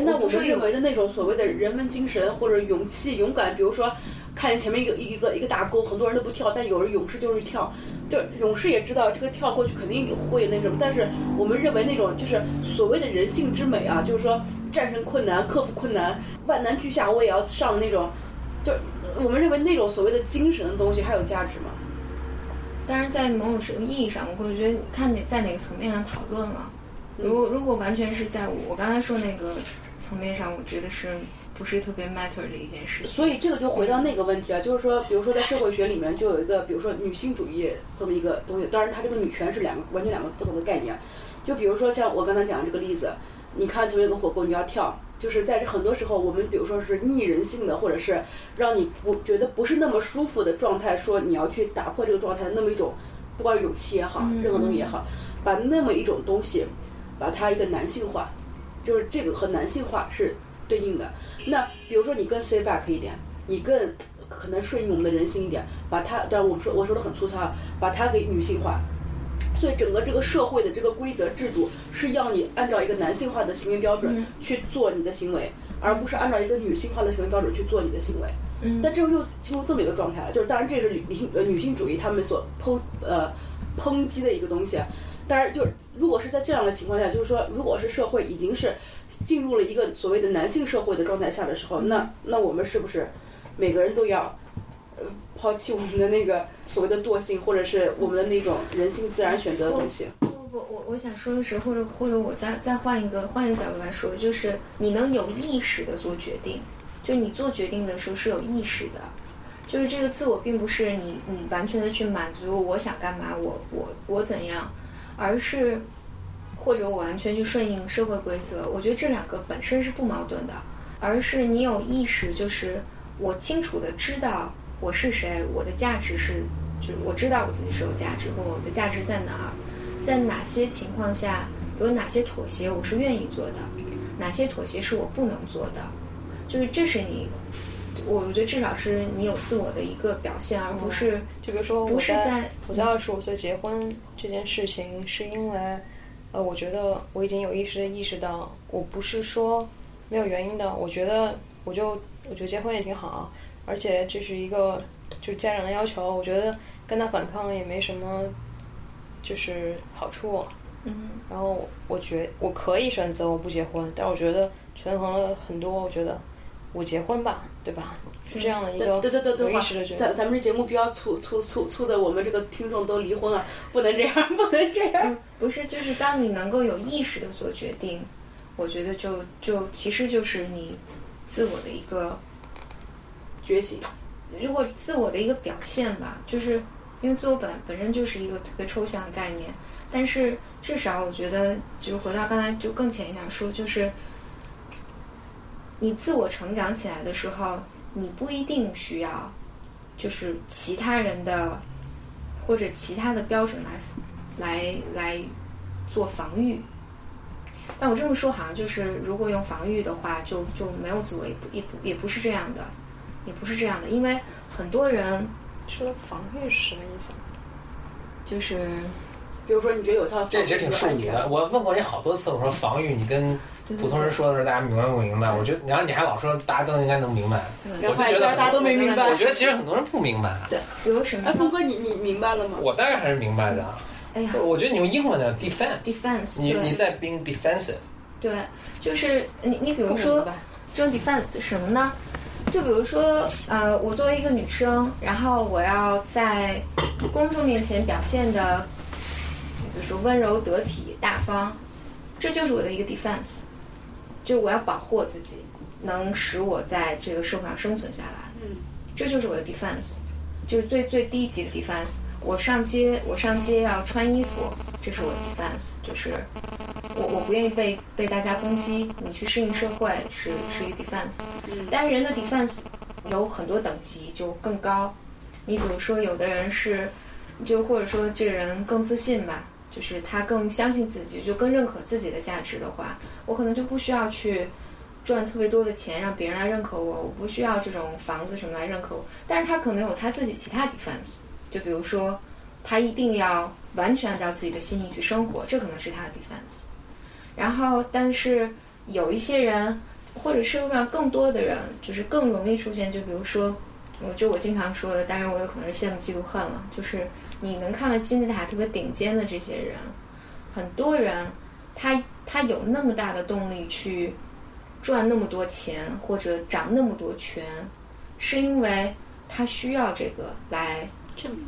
哎，那我们认为的那种所谓的人文精神或者勇气、勇敢，比如说看见前面一个一个一个大沟，很多人都不跳，但有人勇士就是跳，就勇士也知道这个跳过去肯定会那什么，但是我们认为那种就是所谓的人性之美啊，就是说战胜困难、克服困难、万难俱下我也要上的那种，就我们认为那种所谓的精神的东西还有价值吗？当然，在某种意义上，我会觉得看哪在哪个层面上讨论了。如果如果完全是在我刚才说那个层面上，我觉得是不是特别 matter 的一件事情。所以这个就回到那个问题啊，就是说，比如说在社会学里面就有一个，比如说女性主义这么一个东西，当然它这个女权是两个完全两个不同的概念。就比如说像我刚才讲的这个例子，你看前面有个火锅，你要跳，就是在这很多时候我们比如说是逆人性的，或者是让你不觉得不是那么舒服的状态，说你要去打破这个状态的那么一种，不管是勇气也好，任何东西也好，把那么一种东西，把它一个男性化，就是这个和男性化是对应的。那比如说你更 say back 一点，你更可能顺应我们的人性一点，把它，当然我说我说的很粗糙啊，把它给女性化。所以整个这个社会的这个规则制度是要你按照一个男性化的行为标准去做你的行为，而不是按照一个女性化的行为标准去做你的行为。嗯但这又进入这么一个状态了，就是当然这是理性呃女性主义他们所抨呃抨击的一个东西。当然，就是如果是在这样的情况下，就是说，如果是社会已经是进入了一个所谓的男性社会的状态下的时候，那那我们是不是每个人都要呃抛弃我们的那个所谓的惰性，或者是我们的那种人性自然选择的东西？不不不，我我想说的是，或者或者我再再换一个换一个角度来说，就是你能有意识的做决定，就你做决定的时候是有意识的，就是这个自我并不是你你完全的去满足我想干嘛，我我我怎样，而是或者我完全去顺应社会规则。我觉得这两个本身是不矛盾的，而是你有意识，就是我清楚的知道我是谁，我的价值是，就是我知道我自己是有价值，或我的价值在哪儿。在哪些情况下有哪些妥协我是愿意做的，哪些妥协是我不能做的，就是这是你，我我觉得至少是你有自我的一个表现，而不是就比如说，不是在我在二十五岁结婚这件事情，是因为，呃，我觉得我已经有意识的意识到，我不是说没有原因的，我觉得我就我觉得结婚也挺好，而且这是一个就是家长的要求，我觉得跟他反抗也没什么就是好处。嗯。然后我觉我可以选择我不结婚，但我觉得权衡了很多，我觉得我结婚吧，对吧？是这样的一个对对对对，有意识的决定。咱咱们这节目比较粗粗粗粗的，我们这个听众都离婚了，不能这样，不能这样。嗯，不是，就是当你能够有意识的做决定，我觉得就就其实就是你自我的一个觉醒，如果自我的一个表现吧，就是因为自我本本身就是一个特别抽象的概念，但是至少我觉得，就是回到刚才就更浅一点说，就是你自我成长起来的时候，你不一定需要就是其他人的或者其他的标准来来来做防御。但我这么说好像就是，如果用防御的话，就就没有自我，也不也不也不是这样的。也不是这样的，因为很多人说防御是什么意思？就是，比如说你觉得有套这其实挺术语的。我问过你好多次，我说防御，你跟普通人说的时候，大家明白不明白？我觉得，然后你还老说大家都应该能明白，然后我就觉得大家都没明白。我觉得其实很多人不明白。对，比如什么？哎，峰哥，你你明白了吗？我大概还是明白的。哎呀，我觉得你用英文的 defense defense，你你在 being defensive。对，就是你你比如说这种 defense 什么呢？就比如说，呃，我作为一个女生，然后我要在公众面前表现的，说温柔得体、大方，这就是我的一个 defense，就是我要保护我自己，能使我在这个社会上生存下来。嗯，这就是我的 defense，就是最最低级的 defense。我上街，我上街要穿衣服，这是我的 defense，就是我我不愿意被被大家攻击。你去适应社会是是一个 defense，但是人的 defense 有很多等级，就更高。你比如说，有的人是，就或者说这个人更自信吧，就是他更相信自己，就更认可自己的价值的话，我可能就不需要去赚特别多的钱让别人来认可我，我不需要这种房子什么来认可我。但是他可能有他自己其他 defense。就比如说，他一定要完全按照自己的心意去生活，这可能是他的 defense。然后，但是有一些人，或者社会上更多的人，就是更容易出现，就比如说，我就我经常说的，当然我有可能是羡慕嫉妒恨了，就是你能看到金字塔特别顶尖的这些人，很多人他他有那么大的动力去赚那么多钱或者掌那么多权，是因为他需要这个来证明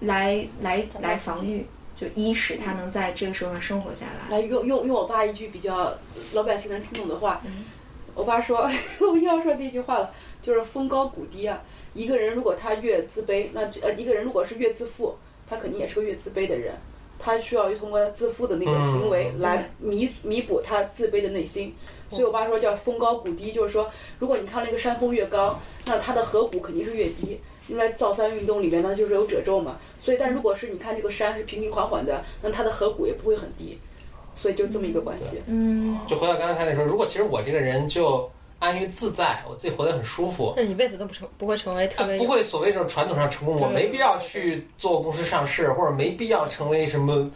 来来来防御，就一使他能在这个社会上生活下来。来用用用我爸一句比较老百姓能听懂的话，我爸说，我又要说第一句话了，就是风高谷低啊。一个人如果他越自卑，那呃一个人如果是越自负，他肯定也是个越自卑的人。他需要通过自负的那个行为来弥弥补他自卑的内心。所以我爸说叫峰高谷低，就是说，如果你看那个山峰越高，那它的河谷肯定是越低。因为造山运动里面呢，就是有褶皱嘛。所以，但如果是你看这个山是平平缓缓的，那它的河谷也不会很低。所以就这么一个关系。嗯，就回到刚才那说，如果其实我这个人就安于自在，我自己活得很舒服，那一辈子都不成不会成为特别不会所谓这种传统上成功，我没必要去做公司上市，或者没必要成为什么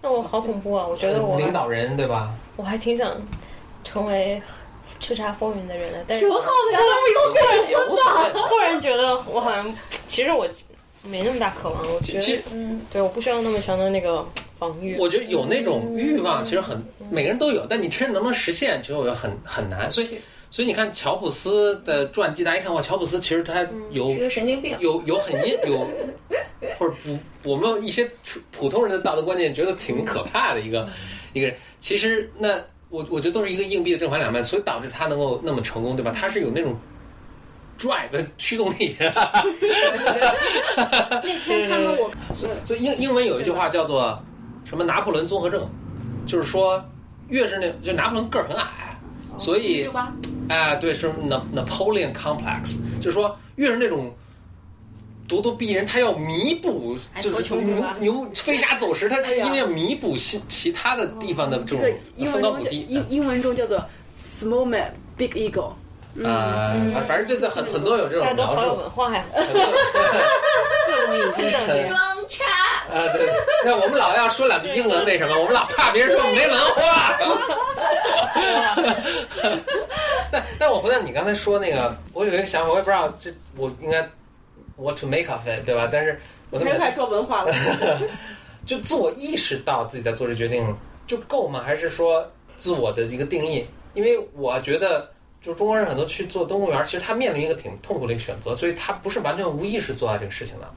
那我好恐怖啊！我觉得我领导人，对吧？我还挺想成为叱咤风云的人的，但是挺好的呀。忽然觉得我好像，其实我没那么大渴望，我觉其实得，对，我不需要那么强的那个防御。我觉得有那种欲望，其实很每个人都有，但你真正能不能实现，其实我觉得很很难。所以，所以你看乔布斯的传记，大家一看哇，乔布斯其实他有是个神经病。有有很阴有，或者不，我们一些普通人的道德观念觉得挺可怕的一个一个人。其实那我我觉得都是一个硬币的正反两面，所以导致他能够那么成功，对吧？他是有那种 drive 的驱动力的。那天他们我 所以英英文有一句话叫做什么拿破仑综合症，就是说越是那就拿破仑个儿很矮，所以哎，对，是 Na Napoleon complex，就是说越是那种咄咄逼人，他要弥补，就是牛牛飞沙走石，他是因为要弥补其其他的地方的这这个种英文中叫风高谷低。英英文中叫做 small man big ego。啊，反正就在很很多有这种描述，文化呀，很多各种明星的对装叉，啊，对，那我们老要说两句英文，为什么？我们老怕别人说我们没文化。但但我回到你刚才说那个，我有一个想法，我也不知道这我应该 what to make of it，对吧？但是我那么又开始说文化了，就自我意识到自己在做这决定就够吗？还是说自我的一个定义？因为我觉得，就中国人很多去做动物园，其实他面临一个挺痛苦的一个选择，所以他不是完全无意识做到这个事情的。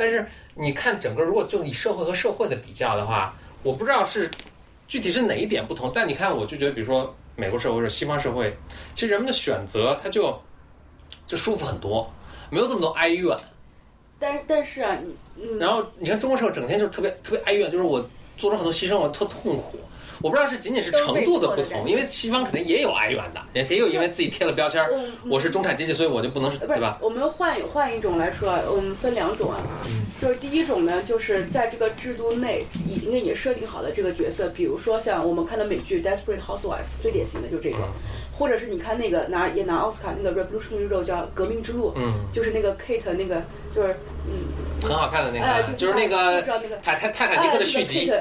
但是你看整个，如果就以社会和社会的比较的话，我不知道是具体是哪一点不同。但你看，我就觉得，比如说美国社会或者西方社会，其实人们的选择他就就舒服很多，没有这么多哀怨。但是但是啊，你嗯，然后你看中国社会整天就是特别特别哀怨，就是我做出很多牺牲，我特痛苦。我不知道是仅仅是程度的不同，因为西方肯定也有哀怨的，也也有因为自己贴了标签我是中产阶级，所以我就不能是对吧？，我们换换一种来说啊，我们分两种啊，就是第一种呢，就是在这个制度内已经给你设定好的这个角色，比如说像我们看的美剧《Desperate Housewives》，最典型的就是这种，或者是你看那个拿也拿奥斯卡那个《Revolutionary Road》叫《革命之路》，嗯，就是那个 Kate 那个就是嗯，很好看的那哎个，就是那个泰泰泰坦尼克的续集，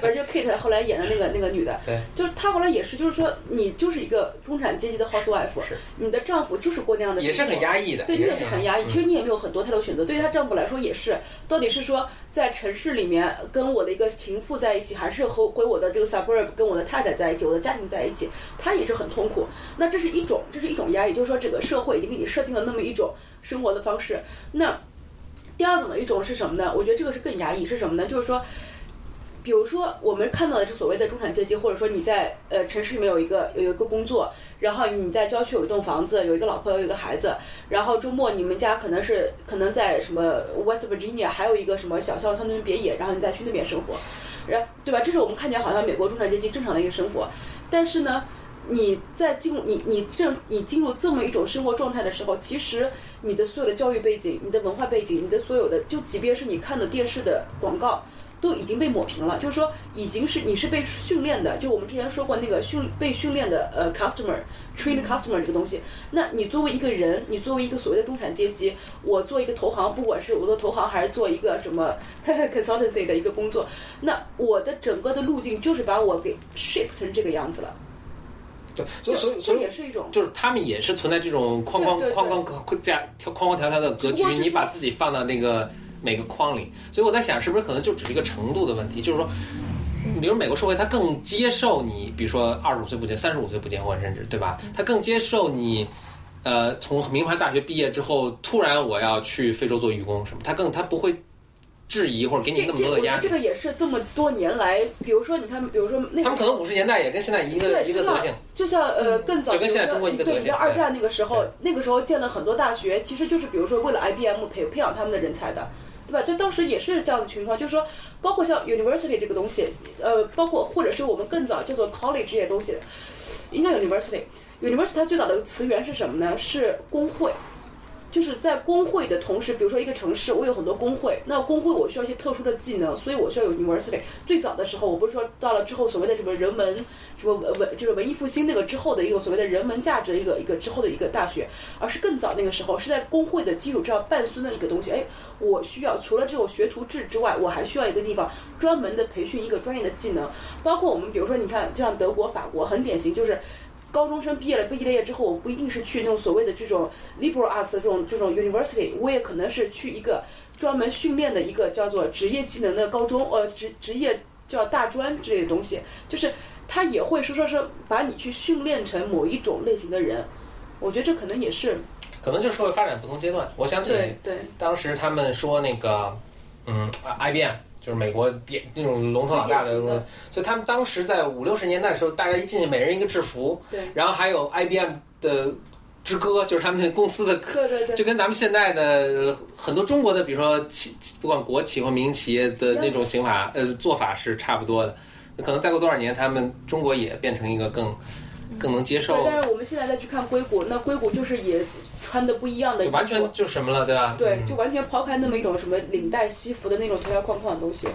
不是就 Kate 后来演的那个那个女的，对，就是她后来也是，就是说你就是一个中产阶级的 housewife，你的丈夫就是过那样的生活，也是很压抑的，对，你也是很压抑。其实实你也没有很多太多选择。对于她丈夫来说也是，到底是说在城市里面跟我的一个情妇在一起，还是和回我的这个 suburb 跟我的太太在一起，我的家庭在一起，她也是很痛苦。那这是一种，这是一种压抑，就是说整个社会已经给你设定了那么一种生活的方式。那第二种的一种是什么呢？我觉得这个是更压抑，是什么呢？就是说。比如说，我们看到的是所谓的中产阶级，或者说你在呃城市里面有一个有一个工作，然后你在郊区有一栋房子，有一个老婆，有一个孩子，然后周末你们家可能是可能在什么 West Virginia 还有一个什么小乡乡村别野，然后你再去那边生活，然对吧？这是我们看起来好像美国中产阶级正常的一个生活，但是呢，你在进入你你正你进入这么一种生活状态的时候，其实你的所有的教育背景、你的文化背景、你的所有的，就即便是你看的电视的广告。都已经被抹平了，就是说，已经是你是被训练的，就我们之前说过那个训被训练的呃 customer train customer 这个东西。那你作为一个人，你作为一个所谓的中产阶级，我做一个投行，不管是我做投行还是做一个什么 consultancy 的一个工作，那我的整个的路径就是把我给 shape 成这个样子了。对，所以所以所以也是一种。就是他们也是存在这种框框框框框架条框框条条的格局你把自己放到那个每个框里，所以我在想，是不是可能就只是一个程度的问题，就是说。比如美国社会，它更接受你，比如说二十五岁不结，三十五岁不结婚，甚至对吧？它更接受你，呃，从名牌大学毕业之后，突然我要去非洲做义工什么，他更他不会质疑或者给你那么多的压力这。个也是这么多年来，比如说你看，比如说那个他们可能五十年代也跟现在一个一个德性，就像呃更早，就跟现在中国一个德对，行你像二战那个时候，那个时候建了很多大学，其实就是比如说为了 IBM 培培养他们的人才的。对吧？就当时也是这样的情况，就是说，包括像 university 这个东西，呃，包括或者是我们更早叫做 college 这些东西，应该 university。university 它最早的词源是什么呢？是工会。就是在工会的同时，比如说一个城市，我有很多工会，那工会我需要一些特殊的技能，所以我需要有 university。最早的时候，我不是说到了之后所谓的什么人文什么文文，就是文艺复兴那个之后的一个所谓的人文价值的一个一个之后的一个大学，而是更早那个时候是在工会的基础之上伴随的一个东西。哎，我需要除了这种学徒制之外，我还需要一个地方专门的培训一个专业的技能，包括我们比如说你看，就像德国、法国很典型，就是。高中生毕业了，毕业之后，我不一定是去那种所谓的这种 liberal arts 的这种这种 university，我也可能是去一个专门训练的一个叫做职业技能的高中，呃，职职业叫大专之类的东西，就是他也会说说是把你去训练成某一种类型的人，我觉得这可能也是可能就是社会发展不同阶段。我想起对对当时他们说那个，嗯，IBM 就是美国典那种龙头老大的所以他们当时在五六十年代的时候，大家一进去每人一个制服，对然后还有 IBM 的之歌，就是他们那公司的歌。对对对，就跟咱们现在的很多中国的，比如说企，不管国企或民营企业的那种刑法呃做法是差不多的。可能再过多少年，他们中国也变成一个更更能接对，受，但是我们现在再去看硅谷，那硅谷就是也穿的不一样的衣服，就完全就什么了，对吧？对，嗯就完全抛开那么一种什么领带西服的那种条条框框的东西。